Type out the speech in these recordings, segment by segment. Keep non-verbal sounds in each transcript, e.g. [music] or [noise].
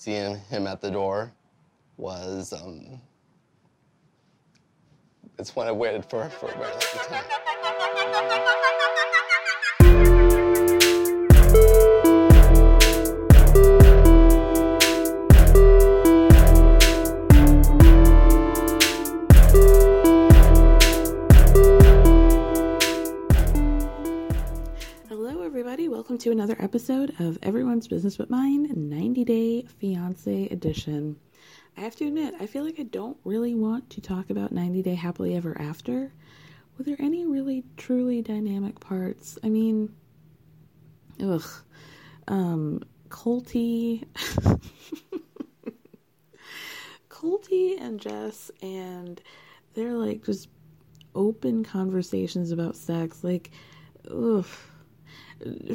Seeing him at the door was um, it's what I waited for for a very long time. Welcome to another episode of Everyone's Business But Mine 90 Day Fiance Edition. I have to admit, I feel like I don't really want to talk about 90 Day Happily Ever After. Were there any really truly dynamic parts? I mean, ugh. Um, Colty. [laughs] Colty and Jess, and they're like just open conversations about sex. Like, ugh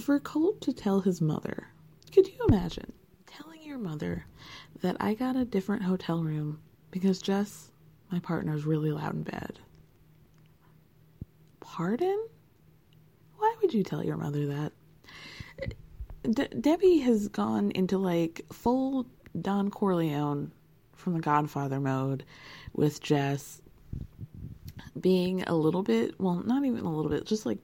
for Colt to tell his mother, could you imagine telling your mother that I got a different hotel room because Jess, my partner, is really loud in bed? Pardon? Why would you tell your mother that? De- Debbie has gone into like full Don Corleone from the Godfather mode with Jess being a little bit, well, not even a little bit, just like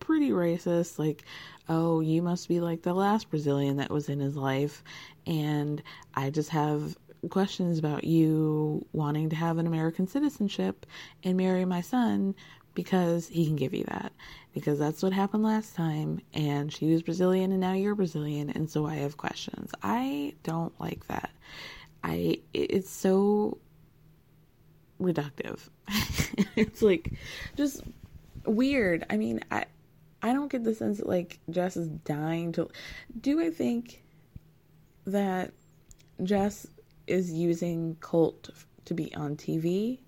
pretty racist. Like, oh, you must be like the last Brazilian that was in his life. And I just have questions about you wanting to have an American citizenship and marry my son because he can give you that. Because that's what happened last time. And she was Brazilian and now you're Brazilian. And so I have questions. I don't like that. I, it's so reductive. [laughs] it's like just weird. I mean, I, I don't get the sense that like Jess is dying to. Do I think that Jess is using Colt to be on TV?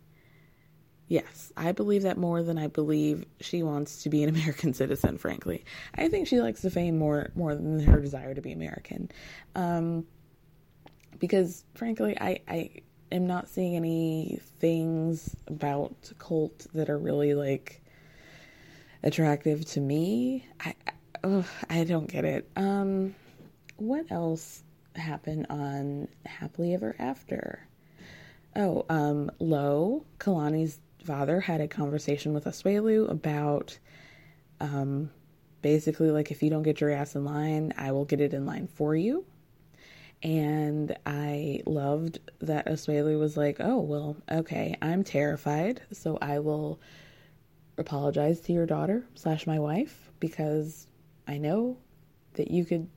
Yes, I believe that more than I believe she wants to be an [laughs] American citizen. Frankly, I think she likes the fame more more than her desire to be American. Um, because frankly, I I am not seeing any things about Colt that are really like attractive to me. I I, I don't get it. Um, what else happened on Happily Ever After? Oh, um, Lo, Kalani's father, had a conversation with Asuelu about um, basically like if you don't get your ass in line, I will get it in line for you. And I loved that Asuelu was like, oh, well, okay, I'm terrified, so I will apologize to your daughter slash my wife because I know that you could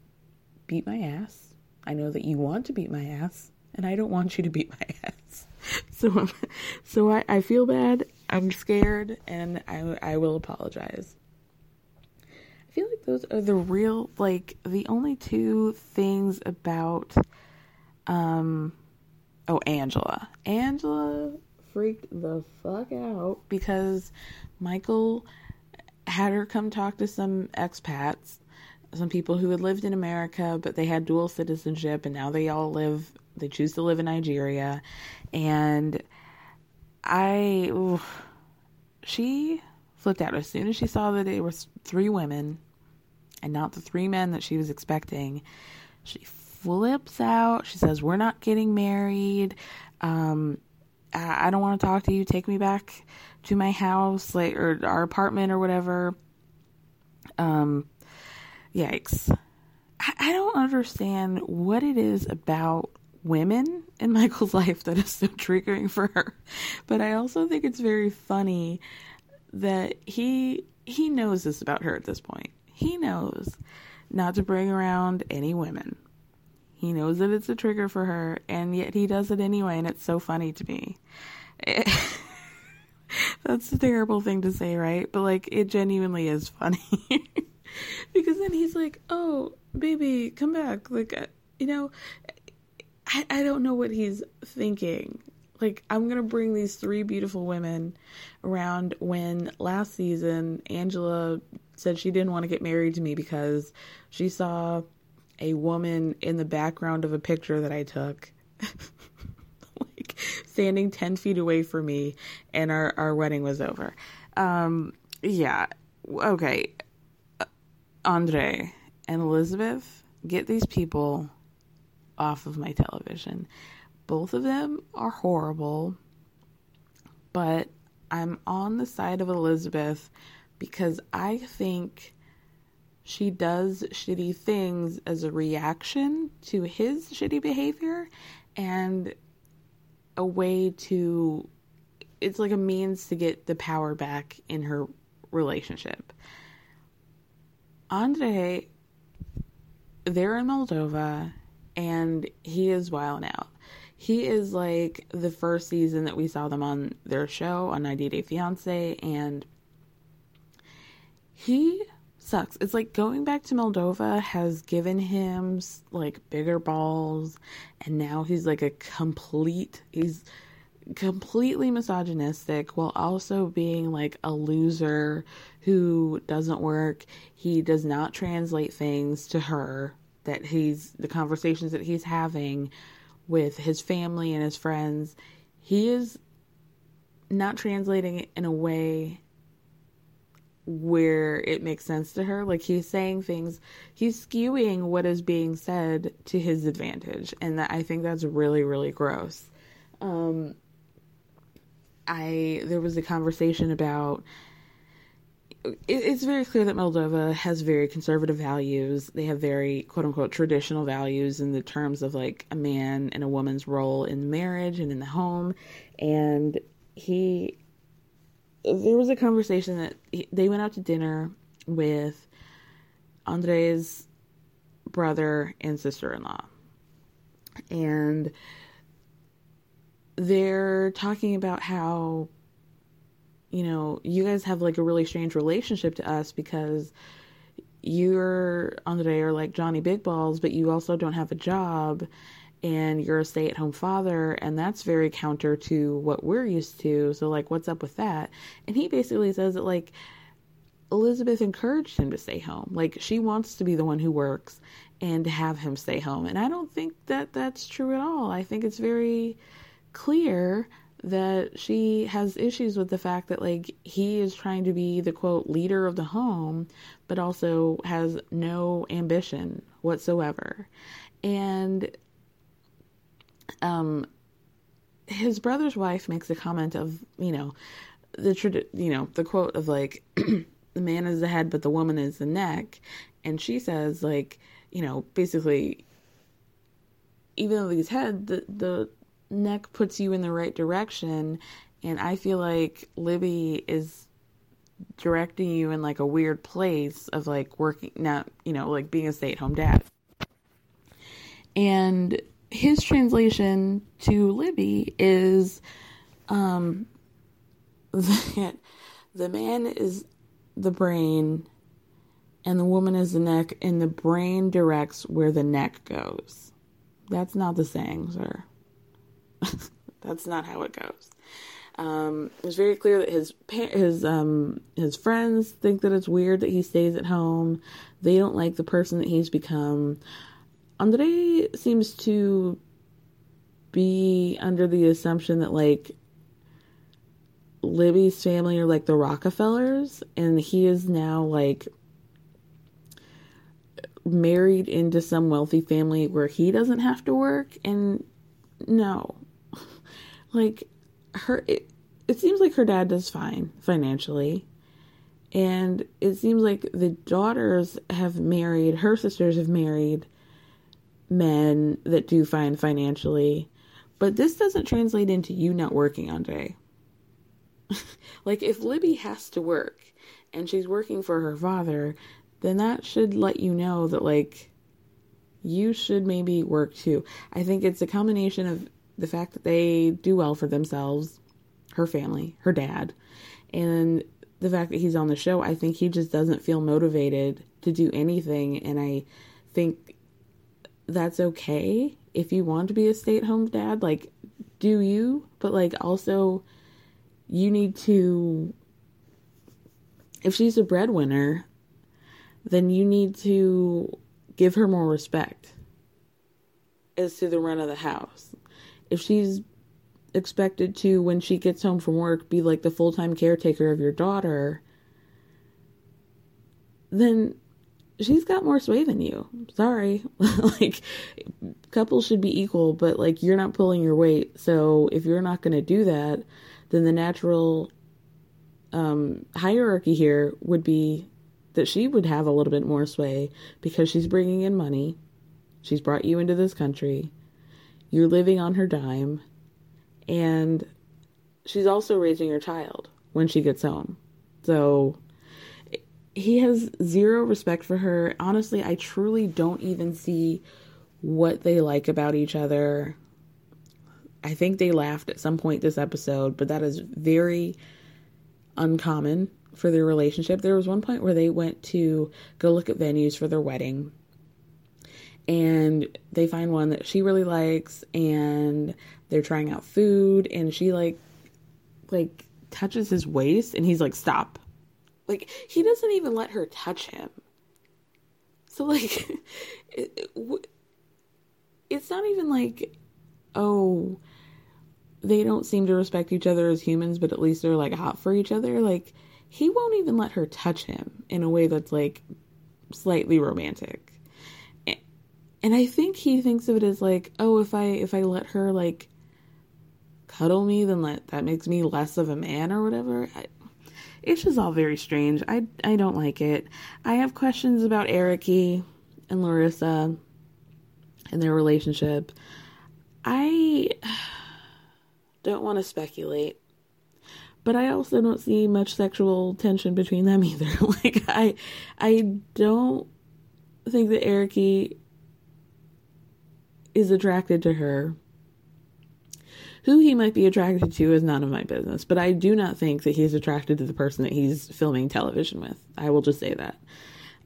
beat my ass. I know that you want to beat my ass, and I don't want you to beat my [laughs] ass. So, I'm, so I, I feel bad. I'm scared, and I I will apologize. I feel like those are the real like the only two things about um oh Angela. Angela freaked the fuck out because Michael had her come talk to some expats, some people who had lived in America but they had dual citizenship and now they all live they choose to live in Nigeria and I she flipped out as soon as she saw that it was three women and not the three men that she was expecting. She flips out. She says, "We're not getting married. Um, I, I don't want to talk to you. Take me back to my house, like or our apartment or whatever." Um, yikes! I, I don't understand what it is about women in [laughs] Michael's life that is so triggering for her. But I also think it's very funny that he he knows this about her at this point. He knows not to bring around any women. He knows that it's a trigger for her, and yet he does it anyway, and it's so funny to me. It, [laughs] that's a terrible thing to say, right? But like, it genuinely is funny. [laughs] because then he's like, oh, baby, come back. Like, uh, you know, I, I don't know what he's thinking. Like, I'm going to bring these three beautiful women around when last season Angela said she didn't want to get married to me because she saw a woman in the background of a picture that I took. [laughs] like standing 10 feet away from me and our, our wedding was over. Um, yeah. Okay. Andrei and Elizabeth, get these people off of my television. Both of them are horrible, but I'm on the side of Elizabeth because I think she does shitty things as a reaction to his shitty behavior and a way to it's like a means to get the power back in her relationship. Andrei they're in Moldova and he is wilding out. He is like the first season that we saw them on their show on 90 Day Fiance, and he sucks. It's like going back to Moldova has given him like bigger balls, and now he's like a complete, he's completely misogynistic while also being like a loser who doesn't work. He does not translate things to her that he's the conversations that he's having with his family and his friends, he is not translating it in a way where it makes sense to her. Like he's saying things, he's skewing what is being said to his advantage, and that I think that's really really gross. Um, I there was a conversation about it's very clear that Moldova has very conservative values. They have very quote unquote traditional values in the terms of like a man and a woman's role in marriage and in the home. And he, there was a conversation that he, they went out to dinner with Andrei's brother and sister in law. And they're talking about how you know, you guys have like a really strange relationship to us because you're Andrei are like Johnny Big Balls, but you also don't have a job and you're a stay at home father, and that's very counter to what we're used to. So, like, what's up with that? And he basically says that, like, Elizabeth encouraged him to stay home. Like, she wants to be the one who works and have him stay home. And I don't think that that's true at all. I think it's very clear that she has issues with the fact that like he is trying to be the quote leader of the home but also has no ambition whatsoever and um his brother's wife makes a comment of you know the trad- you know the quote of like [clears throat] the man is the head but the woman is the neck. And she says like you know basically even though he's head the the neck puts you in the right direction. And I feel like Libby is directing you in like a weird place of like working not you know like being a stay-at-home dad. And his translation to Libby is um that [laughs] the man is the brain and the woman is the neck, and the brain directs where the neck goes. That's not the saying, sir. [laughs] That's not how it goes. Um, it's very clear that his his um, his friends think that it's weird that he stays at home. They don't like the person that he's become. Andrei seems to be under the assumption that like Libby's family are like the Rockefellers, and he is now like married into some wealthy family where he doesn't have to work. And no, [laughs] like her, it, it seems like her dad does fine financially. And it seems like the daughters have married, her sisters have married men that do fine financially. But this doesn't translate into you not working, Andrei. [laughs] like, if Libby has to work and she's working for her father, then that should let you know that, like, you should maybe work too. I think it's a combination of the fact that they do well for themselves, her family, her dad, and the fact that he's on the show. I think he just doesn't feel motivated to do anything. And I think that's okay if you want to be a stay at home dad. Like, do you? But, like, also, you need to. If she's a breadwinner, then you need to give her more respect as to the run of the house. If she's expected to, when she gets home from work, be like the full time caretaker of your daughter, then she's got more sway than you. Sorry. [laughs] like, couples should be equal, but like, you're not pulling your weight. So if you're not going to do that, then the natural um, hierarchy here would be that she would have a little bit more sway because she's bringing in money. She's brought you into this country. You're living on her dime. And she's also raising your child when she gets home. So he has zero respect for her. Honestly, I truly don't even see what they like about each other. I think they laughed at some point this episode, but that is very uncommon for their relationship. There was one point where they went to go look at venues for their wedding. And they find one that she really likes and they're trying out food and she like like touches his waist and he's like stop. Like he doesn't even let her touch him. So like [laughs] it, it, it's not even like oh they don't seem to respect each other as humans, but at least they're like hot for each other. Like he won't even let her touch him in a way that's like slightly romantic. And I think he thinks of it as like, oh, if I if I let her like cuddle me, then that that makes me less of a man or whatever. I, it's just all very strange. I I don't like it. I have questions about Ericy and Larissa and their relationship. I don't want to speculate but I also don't see much sexual tension between them [laughs] either. like I I don't think that Ericy is attracted to her. Who he might be attracted to is none of my business, but I do not think that he's attracted to the person that he's filming television with. I will just say that.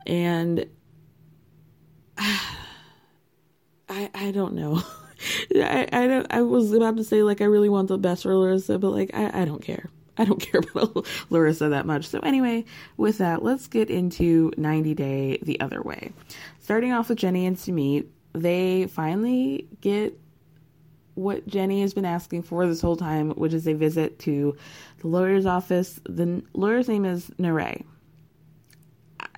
And [sighs] I I don't know. [laughs] I, I don't I was about to say like I really want the best for Larissa, but like I, I don't care. I don't [laughs] care about [laughs] Larissa that much. So, anyway, with that, let's get into 90 Day the other way. Starting off with Jenny and Sumit, they finally get what Jenny has been asking for this whole time, which is a visit to the lawyer's office. The lawyer's name is Nareh.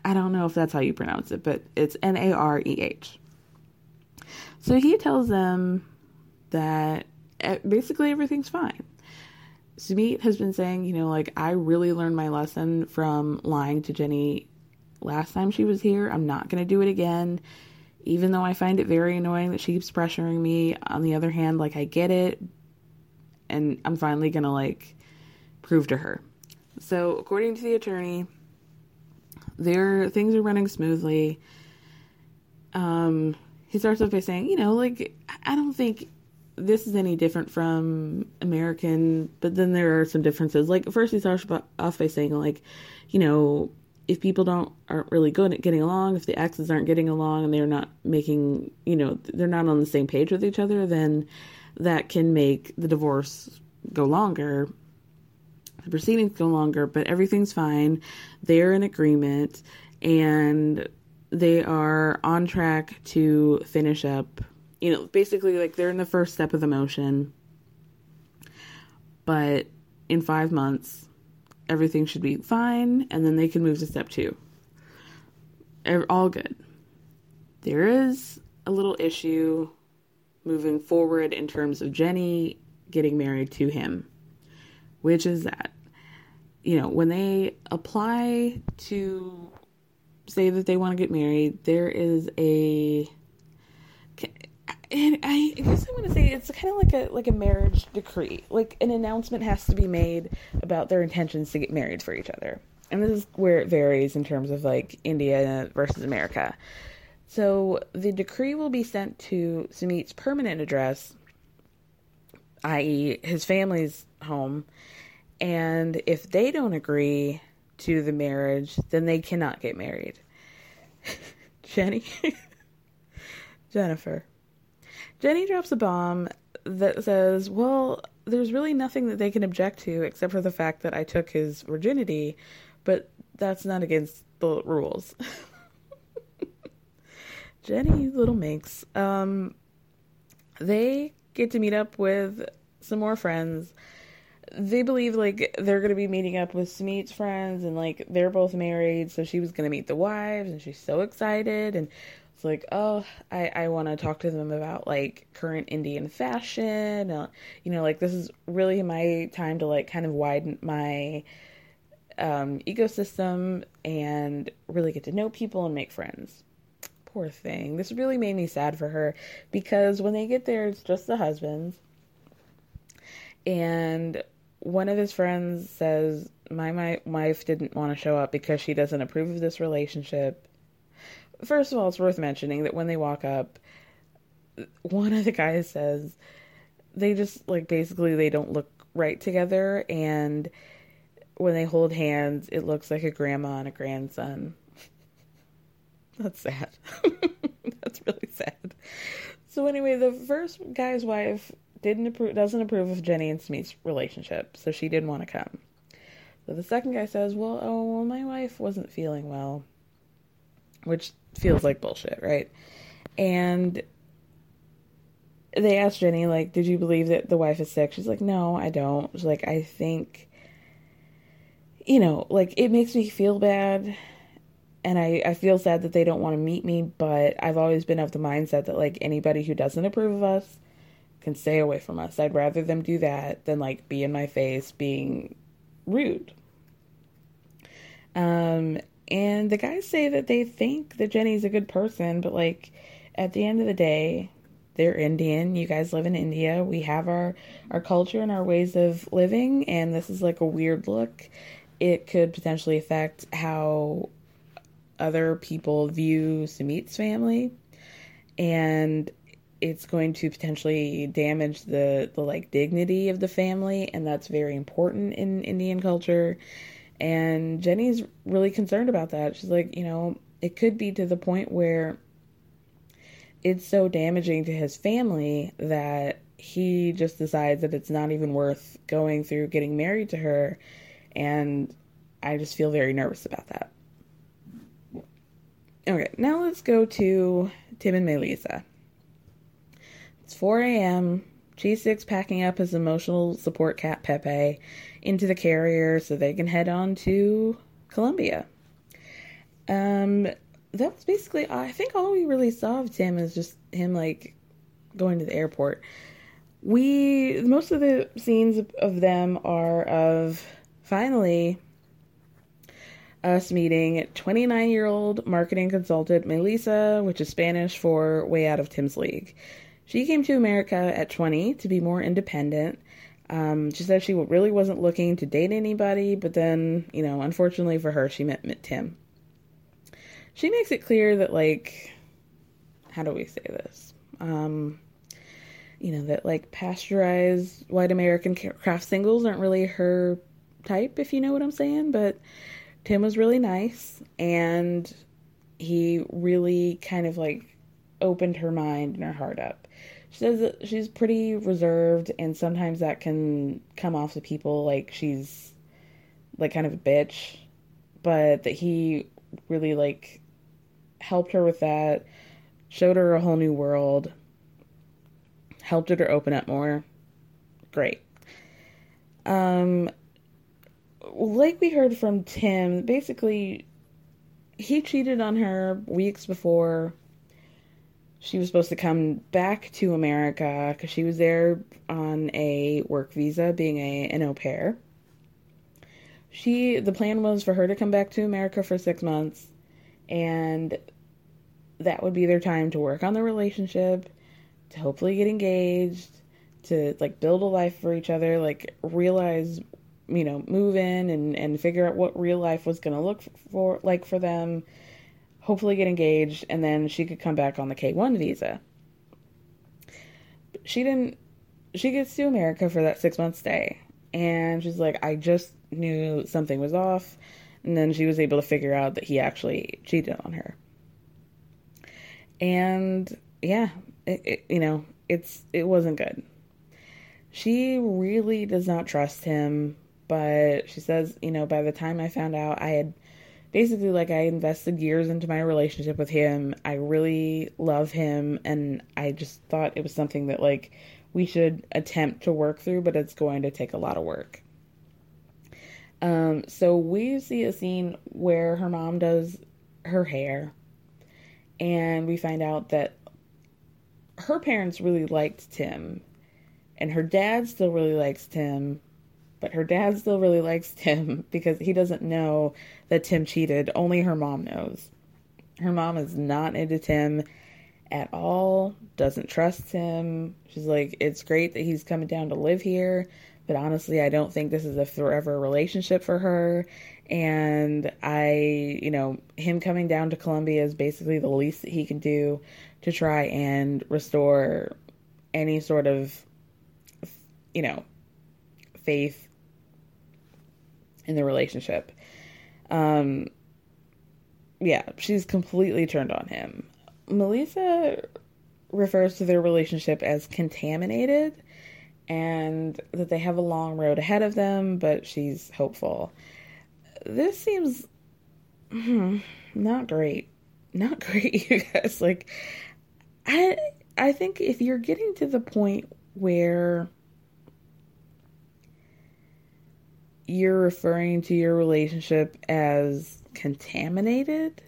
I don't know if that's how you pronounce it, but it's N A R E H. So he tells them that eh, basically everything's fine. Sumit has been saying, you know, like, I really learned my lesson from lying to Jenny last time she was here. I'm not going to do it again, even though I find it very annoying that she keeps pressuring me. On the other hand, like, I get it, and I'm finally going to, like, prove to her. So, according to the attorney, their things are running smoothly. Um, he starts off by saying, you know, like, I don't think this is any different from American, but then there are some differences. Like first he starts off by saying like, you know, if people don't aren't really good at getting along, if the exes aren't getting along and they're not making, you know, they're not on the same page with each other, then that can make the divorce go longer. The proceedings go longer, but everything's fine. They're in agreement and they are on track to finish up, you know, basically like they're in the first step of the motion. But in 5 months, everything should be fine, and then they can move to step two. All good. There is a little issue moving forward in terms of Jenny getting married to him, which is that, you know, when they apply to say that they want to get married, there is a and I, I guess I want to say it's kind of like a like a marriage decree. Like an announcement has to be made about their intentions to get married for each other. And this is where it varies in terms of like India versus America. So the decree will be sent to Sumit's permanent address, i.e., his family's home, and if they don't agree to the marriage, then they cannot get married. [laughs] Jenny, [laughs] Jennifer, Jenny drops a bomb that says, Well, there's really nothing that they can object to except for the fact that I took his virginity, but that's not against the rules. [laughs] Jenny, little minx. Um, they get to meet up with some more friends. They believe like they're gonna be meeting up with Sumit's friends and like they're both married, so she was gonna meet the wives and she's so excited and it's like, oh, I, I want to talk to them about like current Indian fashion. Uh, you know, like this is really my time to like kind of widen my um, ecosystem and really get to know people and make friends. Poor thing. This really made me sad for her because when they get there, it's just the husbands. And one of his friends says, my, my wife didn't want to show up because she doesn't approve of this relationship first of all, it's worth mentioning that when they walk up, one of the guys says they just like basically they don't look right together, and when they hold hands, it looks like a grandma and a grandson. [laughs] That's sad. [laughs] That's really sad. So anyway, the first guy's wife didn't approve, doesn't approve of Jenny and Sumit's relationship, so she didn't want to come. So the second guy says, "Well, oh, well, my wife wasn't feeling well," which feels like bullshit, right? And they asked Jenny, like, did you believe that the wife is sick? She's like, no, I don't. She's like, I think, you know, like, it makes me feel bad. And I, I feel sad that they don't want to meet me, but I've always been of the mindset that, like, anybody who doesn't approve of us can stay away from us. I'd rather them do that than, like, be in my face being rude. Um, and the guys say that they think that Jenny's a good person, but like at the end of the day, they're Indian. You guys live in India. We have our our culture and our ways of living, and this is like a weird look. It could potentially affect how other people view Sumit's family, and it's going to potentially damage the the like dignity of the family, and that's very important in Indian culture. And Jenny's really concerned about that. She's like, you know, it could be to the point where it's so damaging to his family that he just decides that it's not even worth going through getting married to her. And I just feel very nervous about that. Okay, now let's go to Tim and Melissa. It's 4 a.m. G6 packing up his emotional support cat Pepe into the carrier so they can head on to Colombia. Um, that was basically, I think all we really saw of Tim is just him like going to the airport. We, most of the scenes of them are of finally us meeting 29 year old marketing consultant Melissa, which is Spanish for way out of Tim's league. She came to America at 20 to be more independent um, she said she really wasn't looking to date anybody, but then, you know, unfortunately for her, she met, met Tim. She makes it clear that, like, how do we say this? Um, you know, that, like, pasteurized white American craft singles aren't really her type, if you know what I'm saying, but Tim was really nice and he really kind of like opened her mind and her heart up. She says that she's pretty reserved and sometimes that can come off to people like she's like kind of a bitch, but that he really like helped her with that, showed her a whole new world, helped her to open up more. Great. Um like we heard from Tim, basically he cheated on her weeks before she was supposed to come back to America because she was there on a work visa, being a an au pair. She the plan was for her to come back to America for six months, and that would be their time to work on the relationship, to hopefully get engaged, to like build a life for each other, like realize, you know, move in and and figure out what real life was to look for like for them hopefully get engaged, and then she could come back on the K1 visa. She didn't, she gets to America for that six month stay, and she's like, I just knew something was off. And then she was able to figure out that he actually cheated on her. And yeah, it, it, you know, it's it wasn't good. She really does not trust him, but she says, you know, by the time I found out, I had basically like I invested years into my relationship with him. I really love him and I just thought it was something that like we should attempt to work through, but it's going to take a lot of work. Um, so we see a scene where her mom does her hair, and we find out that her parents really liked Tim, and her dad still really likes Tim, but her dad still really likes Tim [laughs] because he doesn't know that Tim cheated. Only her mom knows. Her mom is not into Tim at all, doesn't trust him. She's like, it's great that he's coming down to live here, but honestly, I don't think this is a forever relationship for her. And I, you know, him coming down to Colombia is basically the least that he can do to try and restore any sort of, you know, faith in the relationship. Um, yeah, she's completely turned on him. Melissa refers to their relationship as contaminated and that they have a long road ahead of them, but she's hopeful. This seems hmm, not great. Not [laughs] great, you guys. Like I I think if you're getting to the point where you're referring to your relationship as contaminated,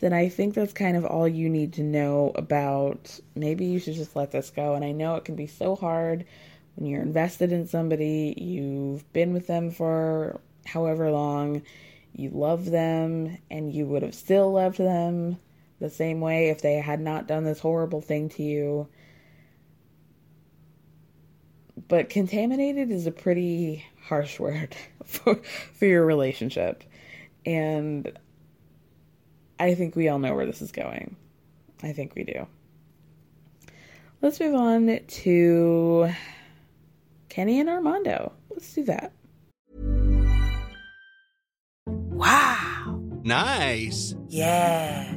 then I think that's kind of all you need to know about maybe you should just let this go. And I know it can be so hard when you're invested in somebody, you've been with them for however long, you love them, and you would have still loved them the same way if they had not done this horrible thing to you. But contaminated is a pretty harsh word [laughs] for for your relationship. And I think we all know where this is going. I think we do. Let's move on to Kenny and Armando. Let's do that. Wow. Nice. Yeah.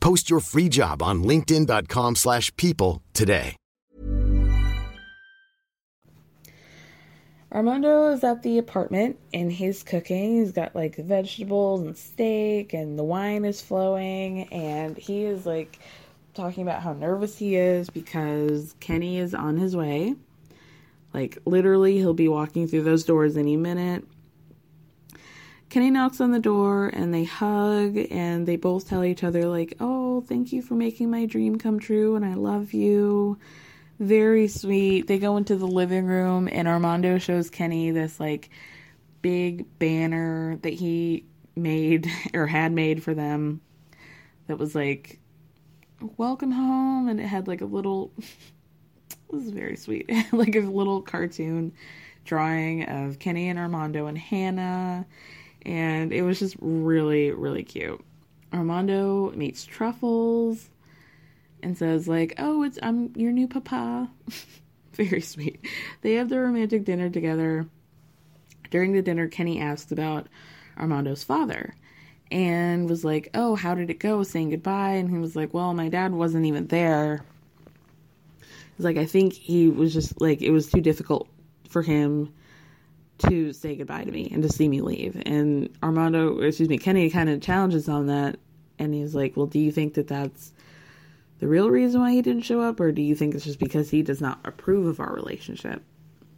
Post your free job on linkedin.com/people slash people today. Armando is at the apartment and he's cooking. He's got like vegetables and steak, and the wine is flowing, and he is like talking about how nervous he is because Kenny is on his way. Like, literally, he'll be walking through those doors any minute. Kenny knocks on the door and they hug and they both tell each other, like, oh, thank you for making my dream come true and I love you. Very sweet. They go into the living room and Armando shows Kenny this, like, big banner that he made [laughs] or had made for them that was like, welcome home. And it had like a little, [laughs] this is very sweet, [laughs] like a little cartoon drawing of Kenny and Armando and Hannah and it was just really really cute. Armando meets truffles and says like oh it's i'm your new papa. [laughs] Very sweet. They have their romantic dinner together. During the dinner kenny asks about armando's father and was like oh how did it go saying goodbye? And he was like well my dad wasn't even there. He's like i think he was just like it was too difficult for him to say goodbye to me and to see me leave. And Armando, excuse me, Kenny kind of challenges on that. And he's like, Well, do you think that that's the real reason why he didn't show up? Or do you think it's just because he does not approve of our relationship?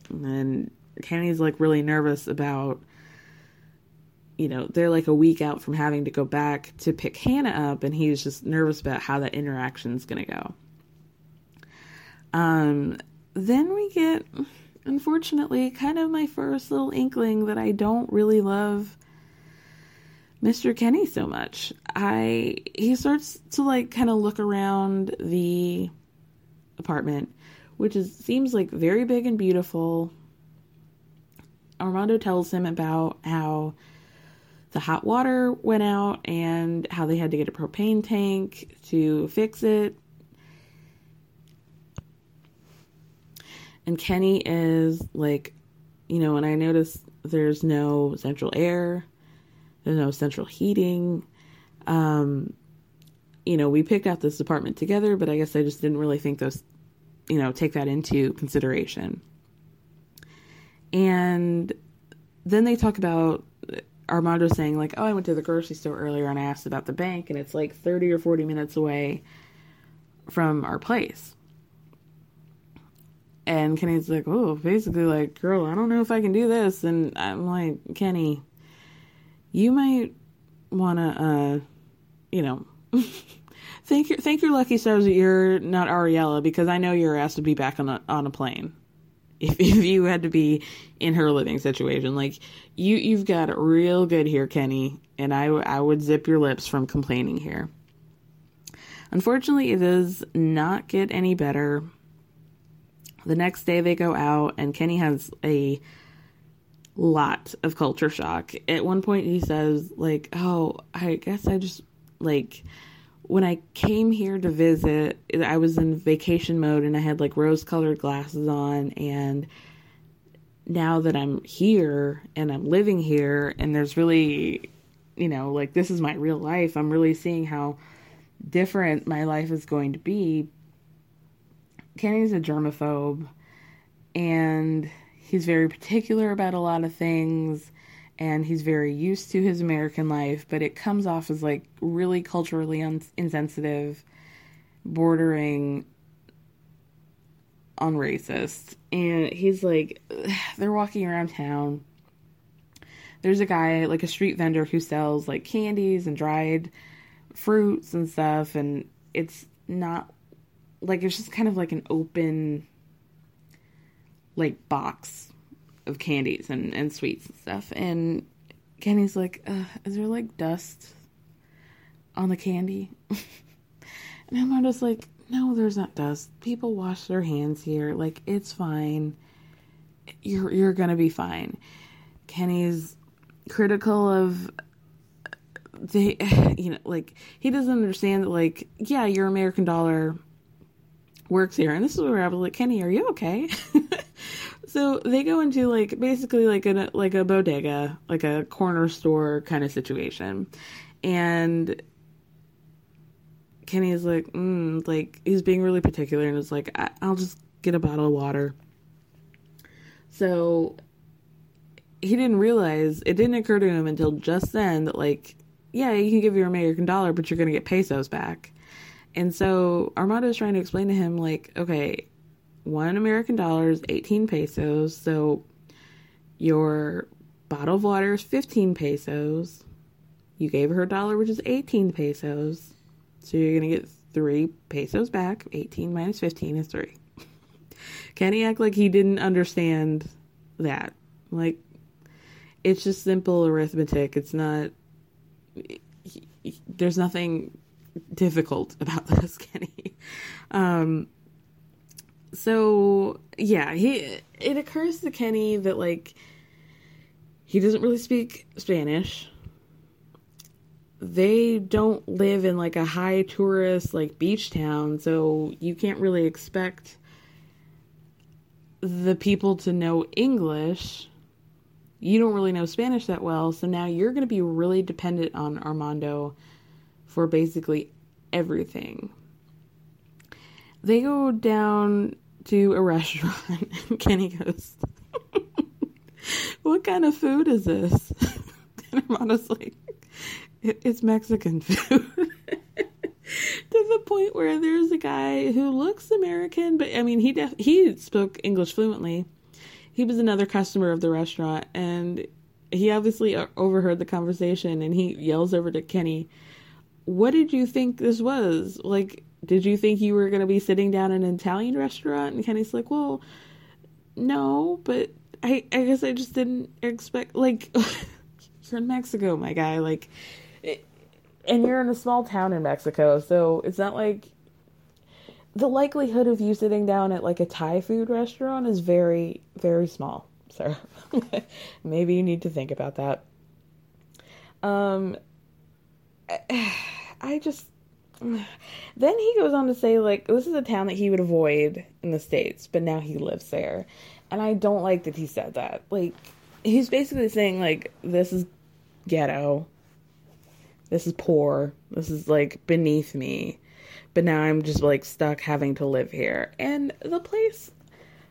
And Kenny's like really nervous about, you know, they're like a week out from having to go back to pick Hannah up. And he's just nervous about how that interaction is going to go. Um, then we get unfortunately, kind of my first little inkling that I don't really love Mr. Kenny so much. I he starts to like kind of look around the apartment, which is seems like very big and beautiful. Armando tells him about how the hot water went out and how they had to get a propane tank to fix it And Kenny is like, you know, and I notice there's no central air, there's no central heating. Um, you know, we picked out this apartment together, but I guess I just didn't really think those, you know, take that into consideration. And then they talk about Armando saying, like, oh, I went to the grocery store earlier and I asked about the bank, and it's like 30 or 40 minutes away from our place. And Kenny's like, oh, basically, like, girl, I don't know if I can do this. And I'm like, Kenny, you might want to, uh, you know, [laughs] thank your thank your lucky stars that you're not Ariela because I know you're asked to be back on a on a plane. If, [laughs] if you had to be in her living situation, like you you've got it real good here, Kenny, and I I would zip your lips from complaining here. Unfortunately, it does not get any better the next day they go out, and Kenny has a lot of culture shock. At one point, he says, like, oh, I guess I just, like, when I came here to visit, I was in vacation mode and I had like rose colored glasses on. And now that I'm here and I'm living here, and there's really, you know, like this is my real life, I'm really seeing how different my life is going to be Kenny's a germaphobe and he's very particular about a lot of things and he's very used to his American life, but it comes off as like really culturally un- insensitive, bordering on racist. And he's like, [sighs] they're walking around town. There's a guy, like a street vendor, who sells like candies and dried fruits and stuff, and it's not like it's just kind of like an open like box of candies and, and sweets and stuff. And Kenny's like, is there like dust on the candy? [laughs] and I'm just like, no, there's not dust. People wash their hands here. Like it's fine. You're you're gonna be fine. Kenny's critical of the [sighs] you know like he doesn't understand that like yeah your American dollar works here. And this is where I was like, Kenny, are you okay? [laughs] so they go into like basically like a like a bodega, like a corner store kind of situation. And Kenny is like, mm, like he's being really particular and is like, I- I'll just get a bottle of water. So he didn't realize it didn't occur to him until just then that like, yeah, you can give your American dollar, but you're gonna get pesos back. And so Armando's trying to explain to him, like, okay, one American dollar is 18 pesos. So your bottle of water is 15 pesos. You gave her a dollar, which is 18 pesos. So you're going to get three pesos back. 18 minus 15 is three. [laughs] Kenny act like he didn't understand that. Like, it's just simple arithmetic. It's not, there's nothing difficult about [laughs] this, Kenny. Um, so yeah, he it occurs to Kenny that like he doesn't really speak Spanish. They don't live in like a high tourist like beach town, so you can't really expect the people to know English. You don't really know Spanish that well, so now you're going to be really dependent on Armando for basically everything. They go down to a [laughs] restaurant, and Kenny goes, What kind of food is this? [laughs] And Armando's like, It's Mexican [laughs] food. to the point where there's a guy who looks American, but I mean, he def- he spoke English fluently. He was another customer of the restaurant, and he obviously overheard the conversation, and he yells over to Kenny, "What did you think this was? Like, did you think you were going to be sitting down in an Italian restaurant?" And Kenny's like, "Well, no, but I I guess I just didn't expect like." [laughs] you're in Mexico, my guy. Like, and you're in a small town in Mexico, so it's not like the likelihood of you sitting down at like a Thai food restaurant is very, very small, [laughs] sir. Maybe you need to think about that. Um, I just then he goes on to say like this is a town that he would avoid in the states, but now he lives there, and I don't like that he said that. Like he's basically saying like this is ghetto this is poor. This is like beneath me. But now I'm just like stuck having to live here. And the place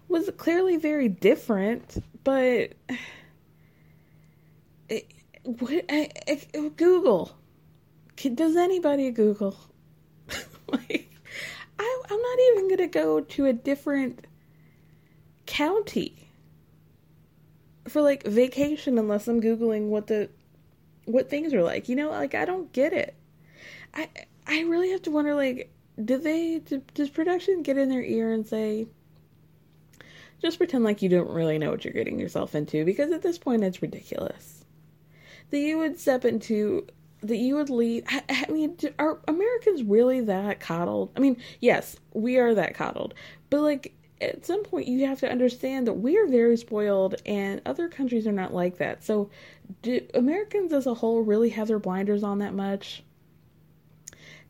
was clearly very different, but [sighs] it, what I, I, Google. Does anybody Google? [laughs] like I I'm not even going to go to a different county for like vacation unless I'm googling what the what things are like. You know, like I don't get it. I I really have to wonder like did they does production get in their ear and say just pretend like you don't really know what you're getting yourself into because at this point it's ridiculous. That you would step into that you would leave. I, I mean, are Americans really that coddled? I mean, yes, we are that coddled, but like at some point you have to understand that we are very spoiled and other countries are not like that. So, do Americans as a whole really have their blinders on that much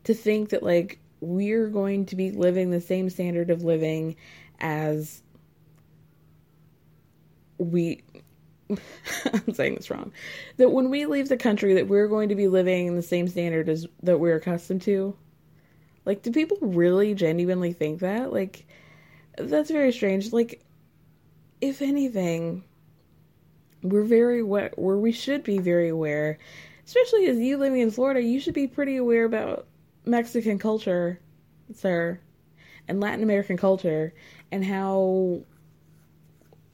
to think that like we're going to be living the same standard of living as we [laughs] I'm saying this wrong. That when we leave the country that we're going to be living in the same standard as that we're accustomed to? Like do people really genuinely think that? Like that's very strange. Like, if anything, we're very where we should be very aware, especially as you living in Florida, you should be pretty aware about Mexican culture, sir, and Latin American culture, and how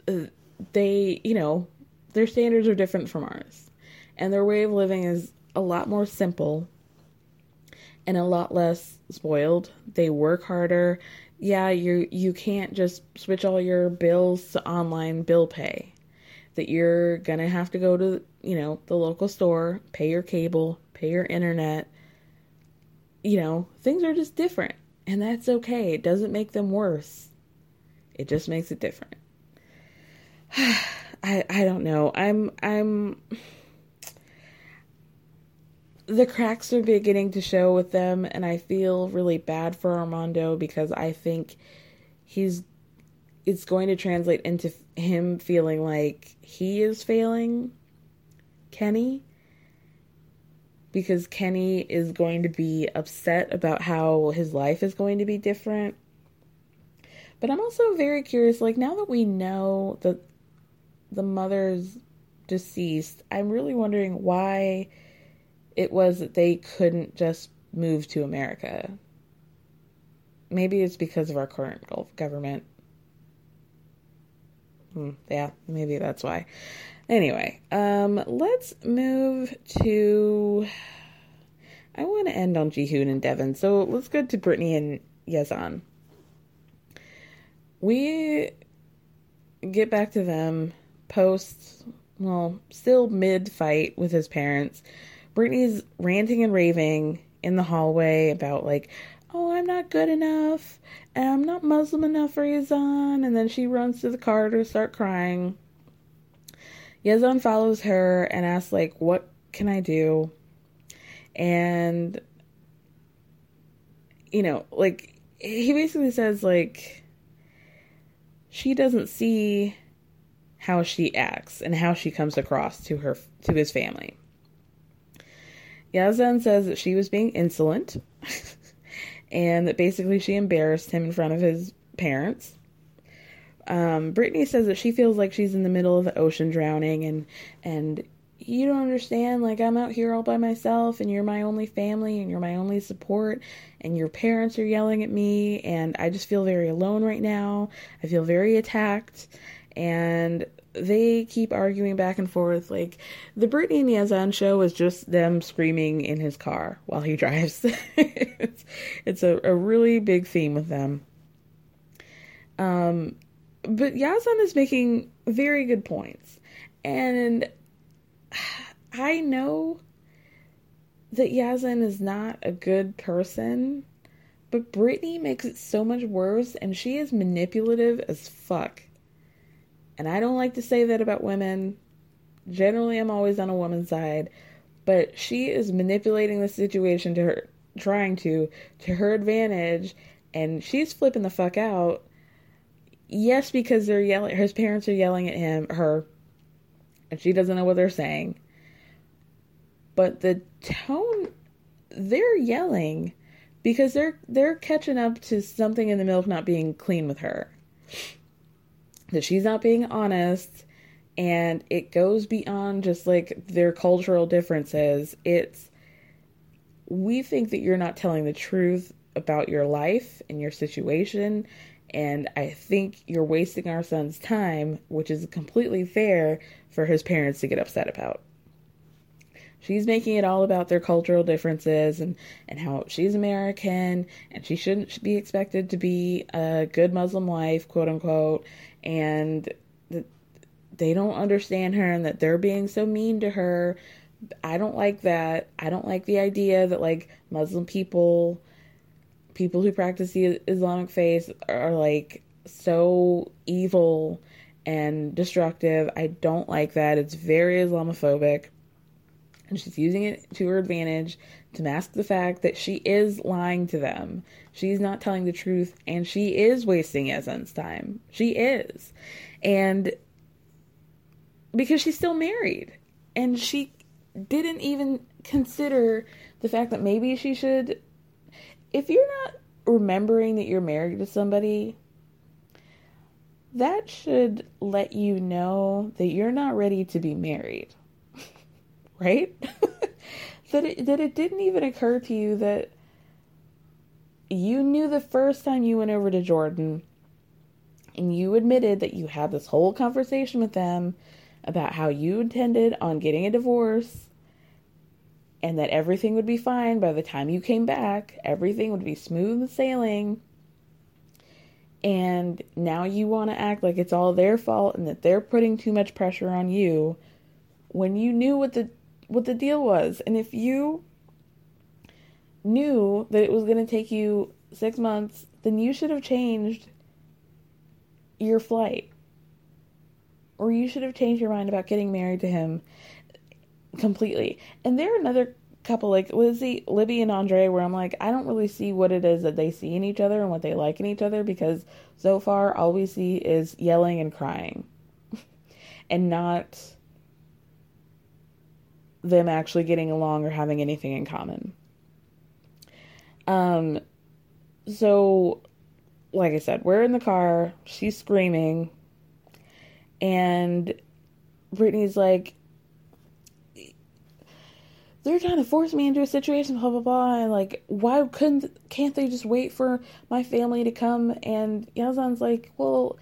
uh, they, you know, their standards are different from ours, and their way of living is a lot more simple and a lot less spoiled. They work harder yeah, you you can't just switch all your bills to online bill pay. That you're gonna have to go to you know the local store, pay your cable, pay your internet. You know things are just different, and that's okay. It doesn't make them worse. It just makes it different. [sighs] [sighs] I I don't know. I'm I'm the cracks are beginning to show with them, and I feel really bad for Armando because I think he's it's going to translate into him feeling like he is failing Kenny because Kenny is going to be upset about how his life is going to be different. But I'm also very curious like now that we know that the mother's deceased, I'm really wondering why it was that they couldn't just move to America. maybe it's because of our current government. Hmm, yeah, maybe that's why. Anyway, um, let's move to. I want to end on Jihoon and Deavan, so let's go to Brittany and Yazan. We get back to them post, well, still mid fight with his parents. Brittany's ranting and raving in the hallway about, like, oh, I'm not good enough, and I'm not Muslim enough for Yazan. And then she runs to the car to start crying. Yazan follows her and asks, like, what can I do? And, you know, like, he basically says, like, she doesn't see how she acts and how she comes across to her to his family. Yazan says that she was being insolent [laughs] and that basically she embarrassed him in front of his parents. Um, Brittany says that she feels like she's in the middle of the ocean drowning and and you don't understand like I'm out here all by myself and you're my only family and you're my only support and your parents are yelling at me and I just feel very alone right now. I feel very attacked and they keep arguing back and forth. Like the Brittany and Yazan show is just them screaming in his car while he [laughs] drives. it's, it's a, a really big theme with them. Um, but Yazan is making very good points, and [sighs] I know that Yazan is not a good person, but Brittany makes it so much worse, and she is manipulative as fuck. And I don't like to say that about women. Generally, I'm always on a woman's side, but she is manipulating the situation to her, trying to, to her advantage, and she's flipping the fuck out. Yes, because they're yelling, his parents are yelling at him, her, and she doesn't know what they're saying. But the tone, they're yelling because they're they're catching up to something in the milk not being clean with her that she's not being honest and it goes beyond just like their cultural differences. It's we think that you're not telling the truth about your life and your situation and I think you're wasting our son's time, which is completely fair for his parents to get upset about. She's making it all about their cultural differences and, and how she's American and she shouldn't be expected to be a good Muslim wife, quote unquote, and that they don't understand her and that they're being so mean to her. I don't like that. I don't like the idea that like Muslim people, people who practice the Islamic faith are like so evil and destructive. I don't like that. It's very Islamophobic. And she's using it to her advantage to mask the fact that she is lying to them. She's not telling the truth and she is wasting Yazan's time. She is. And because she's still married and she didn't even consider the fact that maybe she should if you're not remembering that you're married to somebody that should let you know that you're not ready to be married [laughs] right [laughs] that it, that it didn't even occur to you that you knew the first time you went over to Jordan and you admitted that you had this whole conversation with them about how you intended on getting a divorce and that everything would be fine by the time you came back, everything would be smooth sailing. And now you want to act like it's all their fault and that they're putting too much pressure on you when you knew what the what the deal was. And if you knew that it was going to take you six months, then you should have changed your flight. Or you should have changed your mind about getting married to him completely. And there are another couple, like Lizzie, Libby, and Andrei, where I'm like, I don't really see what it is that they see in each other and what they like in each other because so far all we see is yelling and crying [laughs] and not them actually getting along or having anything in common. Um, so, like I said, we're in the car. She's screaming, and Brittany's like, they're trying to force me into a situation, blah blah blah. And like, why couldn't can't they just wait for my family to come? And Yazan's like, well,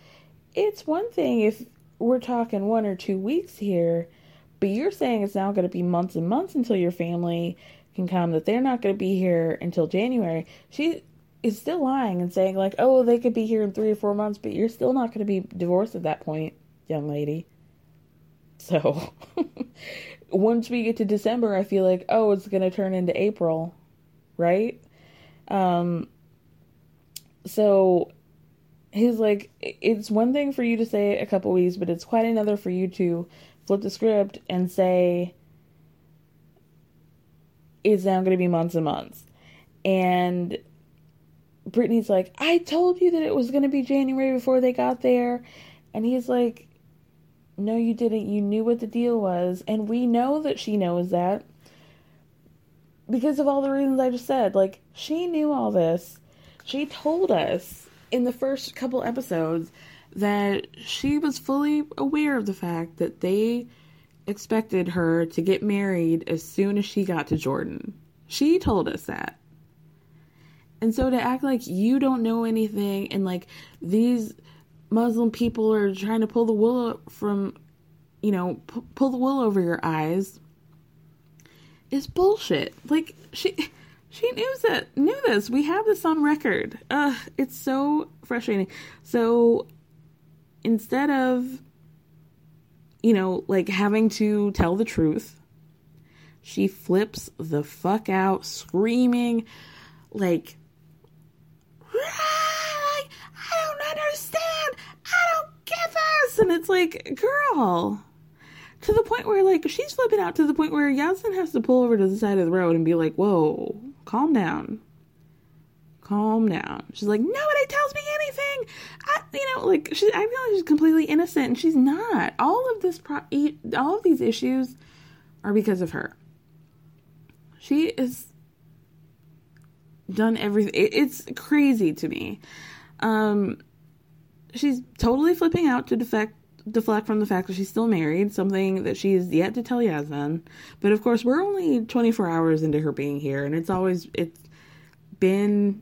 it's one thing if we're talking one or two weeks here, but you're saying it's now going to be months and months until your family can come. That they're not going to be here until January. She is still lying and saying like, oh, they could be here in three or four months, but you're still not going to be divorced at that point, young lady. So [laughs] once we get to December, I feel like, oh, it's going to turn into April, right? Um, so he's like, it's one thing for you to say a couple weeks, but it's quite another for you to flip the script and say, it's now going to be months and months. And Brittany's like, I told you that it was going to be January before they got there. And he's like, no, you didn't. You knew what the deal was. And we know that she knows that because of all the reasons I just said. Like, she knew all this. She told us in the first couple episodes that she was fully aware of the fact that they expected her to get married as soon as she got to Jordan. She told us that. And so to act like you don't know anything and like these Muslim people are trying to pull the wool from, you know, p- pull the wool over your eyes is bullshit. Like she she knew that knew this. We have this on record. It's so frustrating. So instead of you know, like having to tell the truth, she flips the fuck out screaming like I don't understand. I don't give us. and it's like, girl. To the point where, like, she's flipping out to the point where Yazan has to pull over to the side of the road and be like, whoa, calm down. Calm down. She's like, nobody tells me anything. I, you know, like, she, I feel like she's completely innocent, and she's not. All of this, pro- all of these issues are because of her. She is done everything. It's crazy to me. Um, she's totally flipping out to defect deflect from the fact that she's still married, something that she is yet to tell Yazan. But of course, we're only 24 hours into her being here, and it's always it's been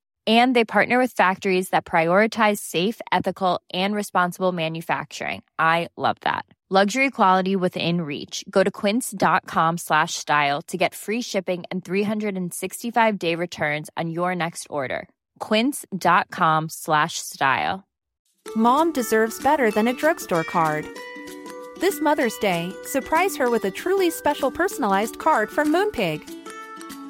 And they partner with factories that prioritize safe, ethical, and responsible manufacturing. I love that. Luxury quality within reach. Go to quince.com slash style to get free shipping and 365-day returns on your next order. quince.com slash style. Mom deserves better than a drugstore card. This Mother's Day, surprise her with a truly special personalized card from Moonpig.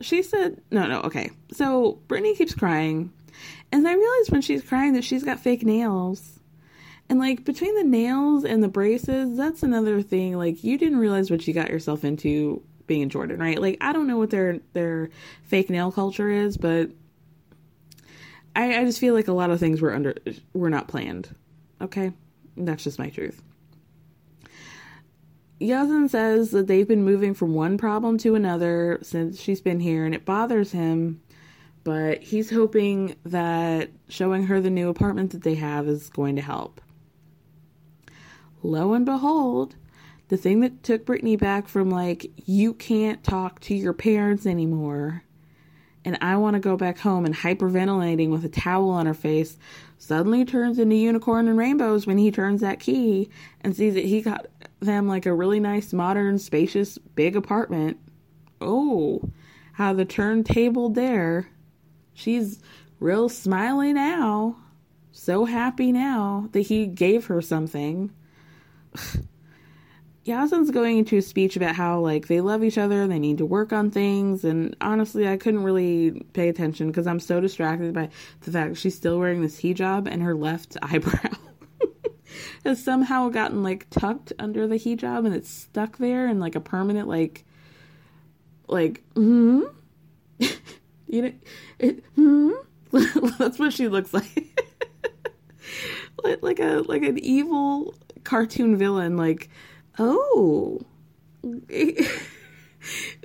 she said, no, no, okay. So Brittany keeps crying. And I realize when she's crying that she's got fake nails. And like between the nails and the braces, that's another thing. Like you didn't realize what you got yourself into being in Jordan, right? Like I don't know what their their fake nail culture is, but I, I just feel like a lot of things were under were not planned. Okay? That's just my truth. Yazan says that they've been moving from one problem to another since she's been here and it bothers him, but he's hoping that showing her the new apartment that they have is going to help. Lo and behold, the thing that took Brittany back from like, you can't talk to your parents anymore, and I want to go back home and hyperventilating with a towel on her face suddenly turns into unicorn and rainbows when he turns that key and sees that he got them like a really nice, modern, spacious, big apartment. Oh, how the turntable there. She's real smiley now. so happy now that he gave her something. [sighs] Yazan's going into a speech about how like they love each other they need to work on things and honestly I couldn't really pay attention because I'm so distracted by the fact she's still wearing this hijab and her left [laughs] eyebrow has somehow gotten like tucked under the hijab and it's stuck there in like a permanent like like hmm [laughs] you know it, hmm [laughs] that's what she looks [laughs] like like a like an evil cartoon villain like Oh.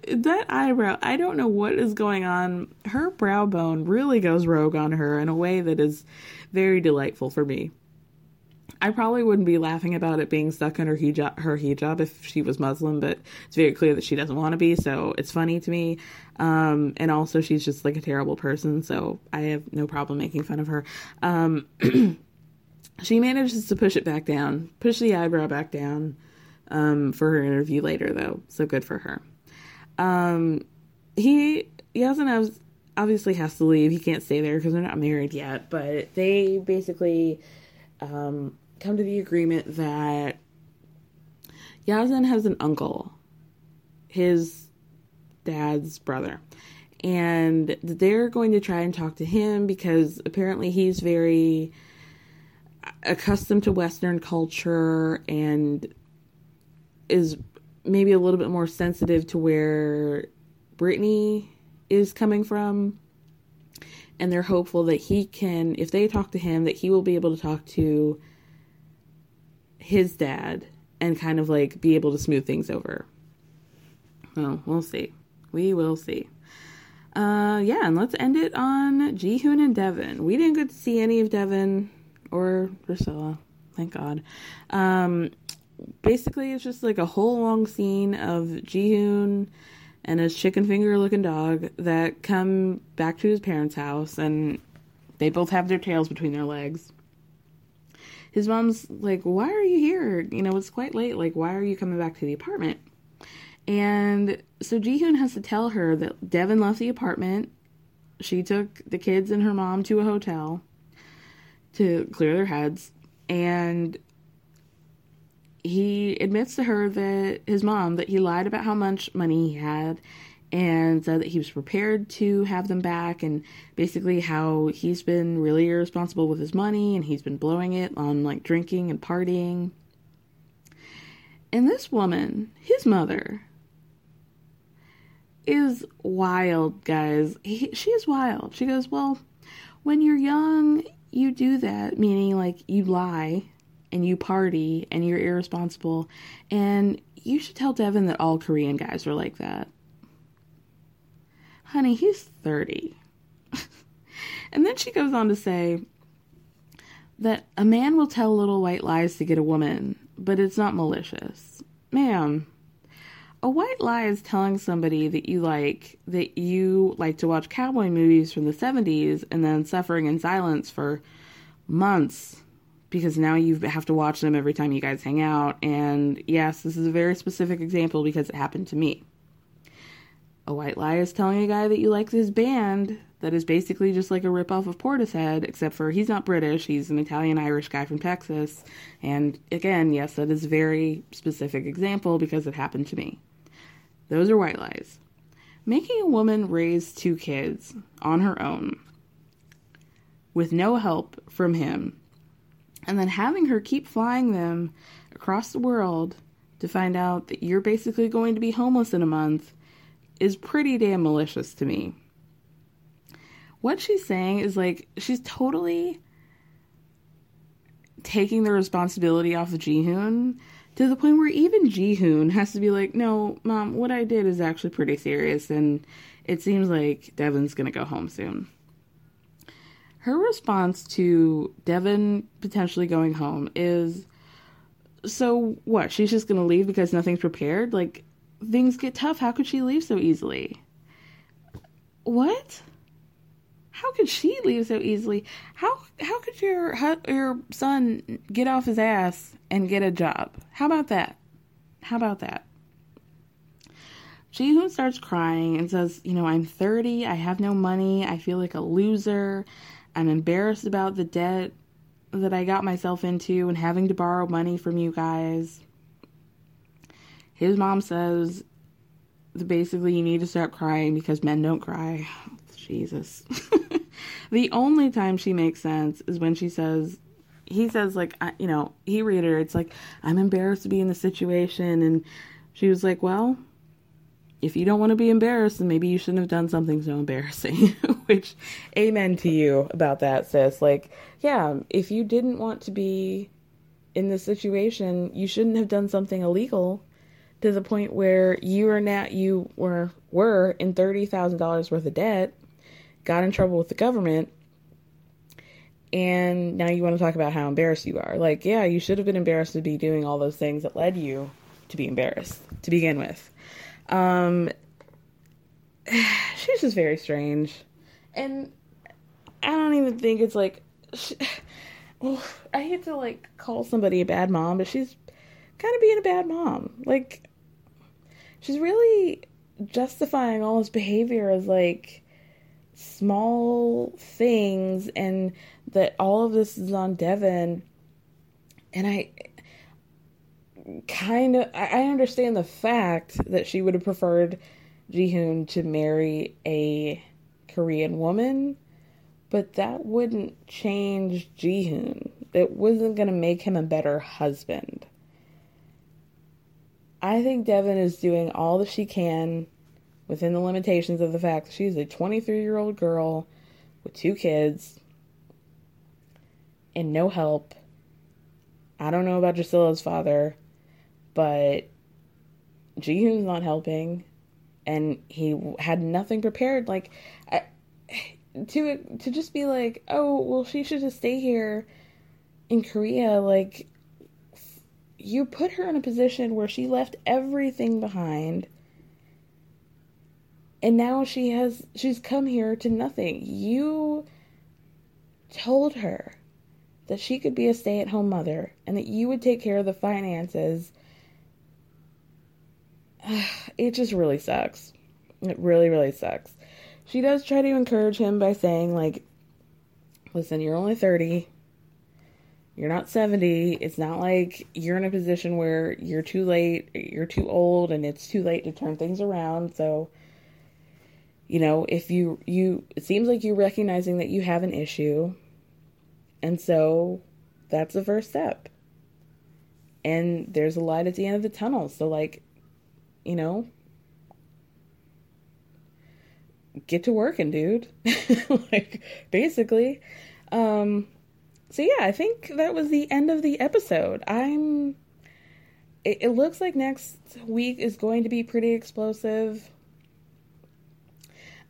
that eyebrow, I don't know what is going on. Her brow bone really goes rogue on her in a way that is very delightful for me. I probably wouldn't be laughing about it being stuck in her hijab, her hijab if she was Muslim, but it's very clear that she doesn't want to be, so it's funny to me. Um, and also, she's just like a terrible person, so I have no problem making fun of her. Um, [clears throat] she manages to push it back down, push the eyebrow back down um, for her interview later, though. So good for her. Um, he Yazan obviously has to leave. He can't stay there because they're not married yet. But they basically um, come to the agreement that Yazan has an uncle, his dad's brother. And they're going to try and talk to him because apparently he's very accustomed to Western culture and is maybe a little bit more sensitive to where Brittany is coming from. And they're hopeful that he can, if they talk to him, that he will be able to talk to his dad and kind of like be able to smooth things over. Well, we'll see. We will see. Uh, yeah, and let's end it on Jihoon and Deavan. We didn't get to see any of Deavan or Priscilla, thank God. Um, basically it's just like a whole long scene of Jihoon and his chicken finger looking dog that come back to his parents' house and they both have their tails between their legs. His mom's like, Why are you here? You know, it's quite late. Like, why are you coming back to the apartment? And so Jihoon has to tell her that Deavan left the apartment. She took the kids and her mom to a hotel to clear their heads. And he admits to her that his mom that he lied about how much money he had and said that he was prepared to have them back and basically how he's been really irresponsible with his money and he's been blowing it on like drinking and partying. And this woman, his mother, is wild, guys. He, she is wild. She goes, Well, when you're young, you do that, meaning like you lie and you party and you're irresponsible. And you should tell Deavan that all Korean guys are like that. Honey, he's 30. [laughs] and then she goes on to say that a man will tell little white lies to get a woman, but it's not malicious. Ma'am, a white lie is telling somebody that you like that you like to watch cowboy movies from the 70s and then suffering in silence for months because now you have to watch them every time you guys hang out. And yes, this is a very specific example because it happened to me. A white lie is telling a guy that you like his band that is basically just like a ripoff of Portishead, except for he's not British, he's an Italian Irish guy from Texas. And again, yes, that is a very specific example because it happened to me. Those are white lies. Making a woman raise two kids on her own with no help from him and then having her keep flying them across the world to find out that you're basically going to be homeless in a month is pretty damn malicious to me. What she's saying is like she's totally taking the responsibility off of Jihoon to the point where even Jihoon has to be like, "No, mom, what I did is actually pretty serious and it seems like Deavan's going to go home soon." her response to Deavan potentially going home is so what? She's just going to leave because nothing's prepared? Like, things get tough. How could she leave so easily? What? How could she leave so easily? How how could your your son get off his ass and get a job? How about that? How about that? Jihoon starts crying and says, "You know, I'm 30. I have no money. I feel like a loser. I'm embarrassed about the debt that I got myself into and having to borrow money from you guys. His mom says basically you need to stop crying because men don't cry. Jesus. [laughs] the only time she makes sense is when she says, he says, like, you know, he reiterates, like, I'm embarrassed to be in the situation. And she was like, well, if you don't want to be embarrassed, then maybe you shouldn't have done something so embarrassing. [laughs] Which, amen to you about that, sis. Like, yeah, if you didn't want to be in this situation, you shouldn't have done something illegal to the point where you are now you were were in thirty thousand dollars worth of debt, got in trouble with the government, and now you want to talk about how embarrassed you are. Like, yeah, you should have been embarrassed to be doing all those things that led you to be embarrassed to begin with. Um, [sighs] she's just very strange, and I don't even think it's like. She, [sighs] I hate to like call somebody a bad mom, but she's kind of being a bad mom. Like, she's really justifying all this behavior as like small things, and that all of this is on Deavan. And I, kind of I understand the fact that she would have preferred Jihoon to marry a Korean woman, but that wouldn't change Jihoon. It wasn't going to make him a better husband. I think Deavan is doing all that she can within the limitations of the fact that she's a 23 year old girl with two kids and no help. I don't know about Drascilla's father but Jihoon's not helping, and he had nothing prepared. Like, I, to to just be like, oh well, she should just stay here in Korea. Like, you put her in a position where she left everything behind and now she has she's come here to nothing you told her that she could be a stay-at-home mother and that you would take care of the finances [sighs] it just really sucks. It really, really sucks. She does try to encourage him by saying, like, listen, you're only 30. You're not 70. It's not like you're in a position where you're too late, you're too old, and it's too late to turn things around. So, you know, if you, you, it seems like you're recognizing that you have an issue. And so that's the first step. And there's a light at the end of the tunnel. So, like, you know, get to working, dude. [laughs] like, basically. Um, so yeah, I think that was the end of the episode. I'm. It, it looks like next week is going to be pretty explosive.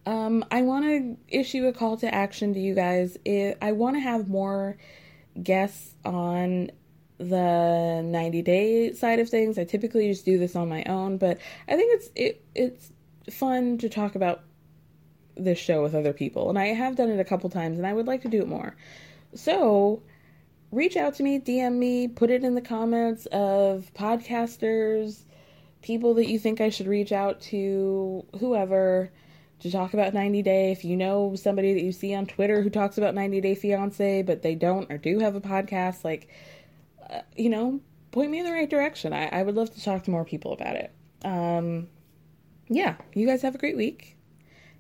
Um, I want to issue a call to action to you guys. It, I want to have more guests on the 90 day side of things. I typically just do this on my own, but I think it's it it's fun to talk about this show with other people. And I have done it a couple times and I would like to do it more. So, reach out to me, DM me, put it in the comments of podcasters, people that you think I should reach out to, whoever to talk about 90 Day. If you know somebody that you see on Twitter who talks about 90 Day Fiance, but they don't or do have a podcast, like you know, point me in the right direction. I, I would love to talk to more people about it. Um, yeah, you guys have a great week.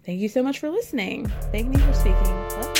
Thank you so much for listening. Thank me for speaking. Love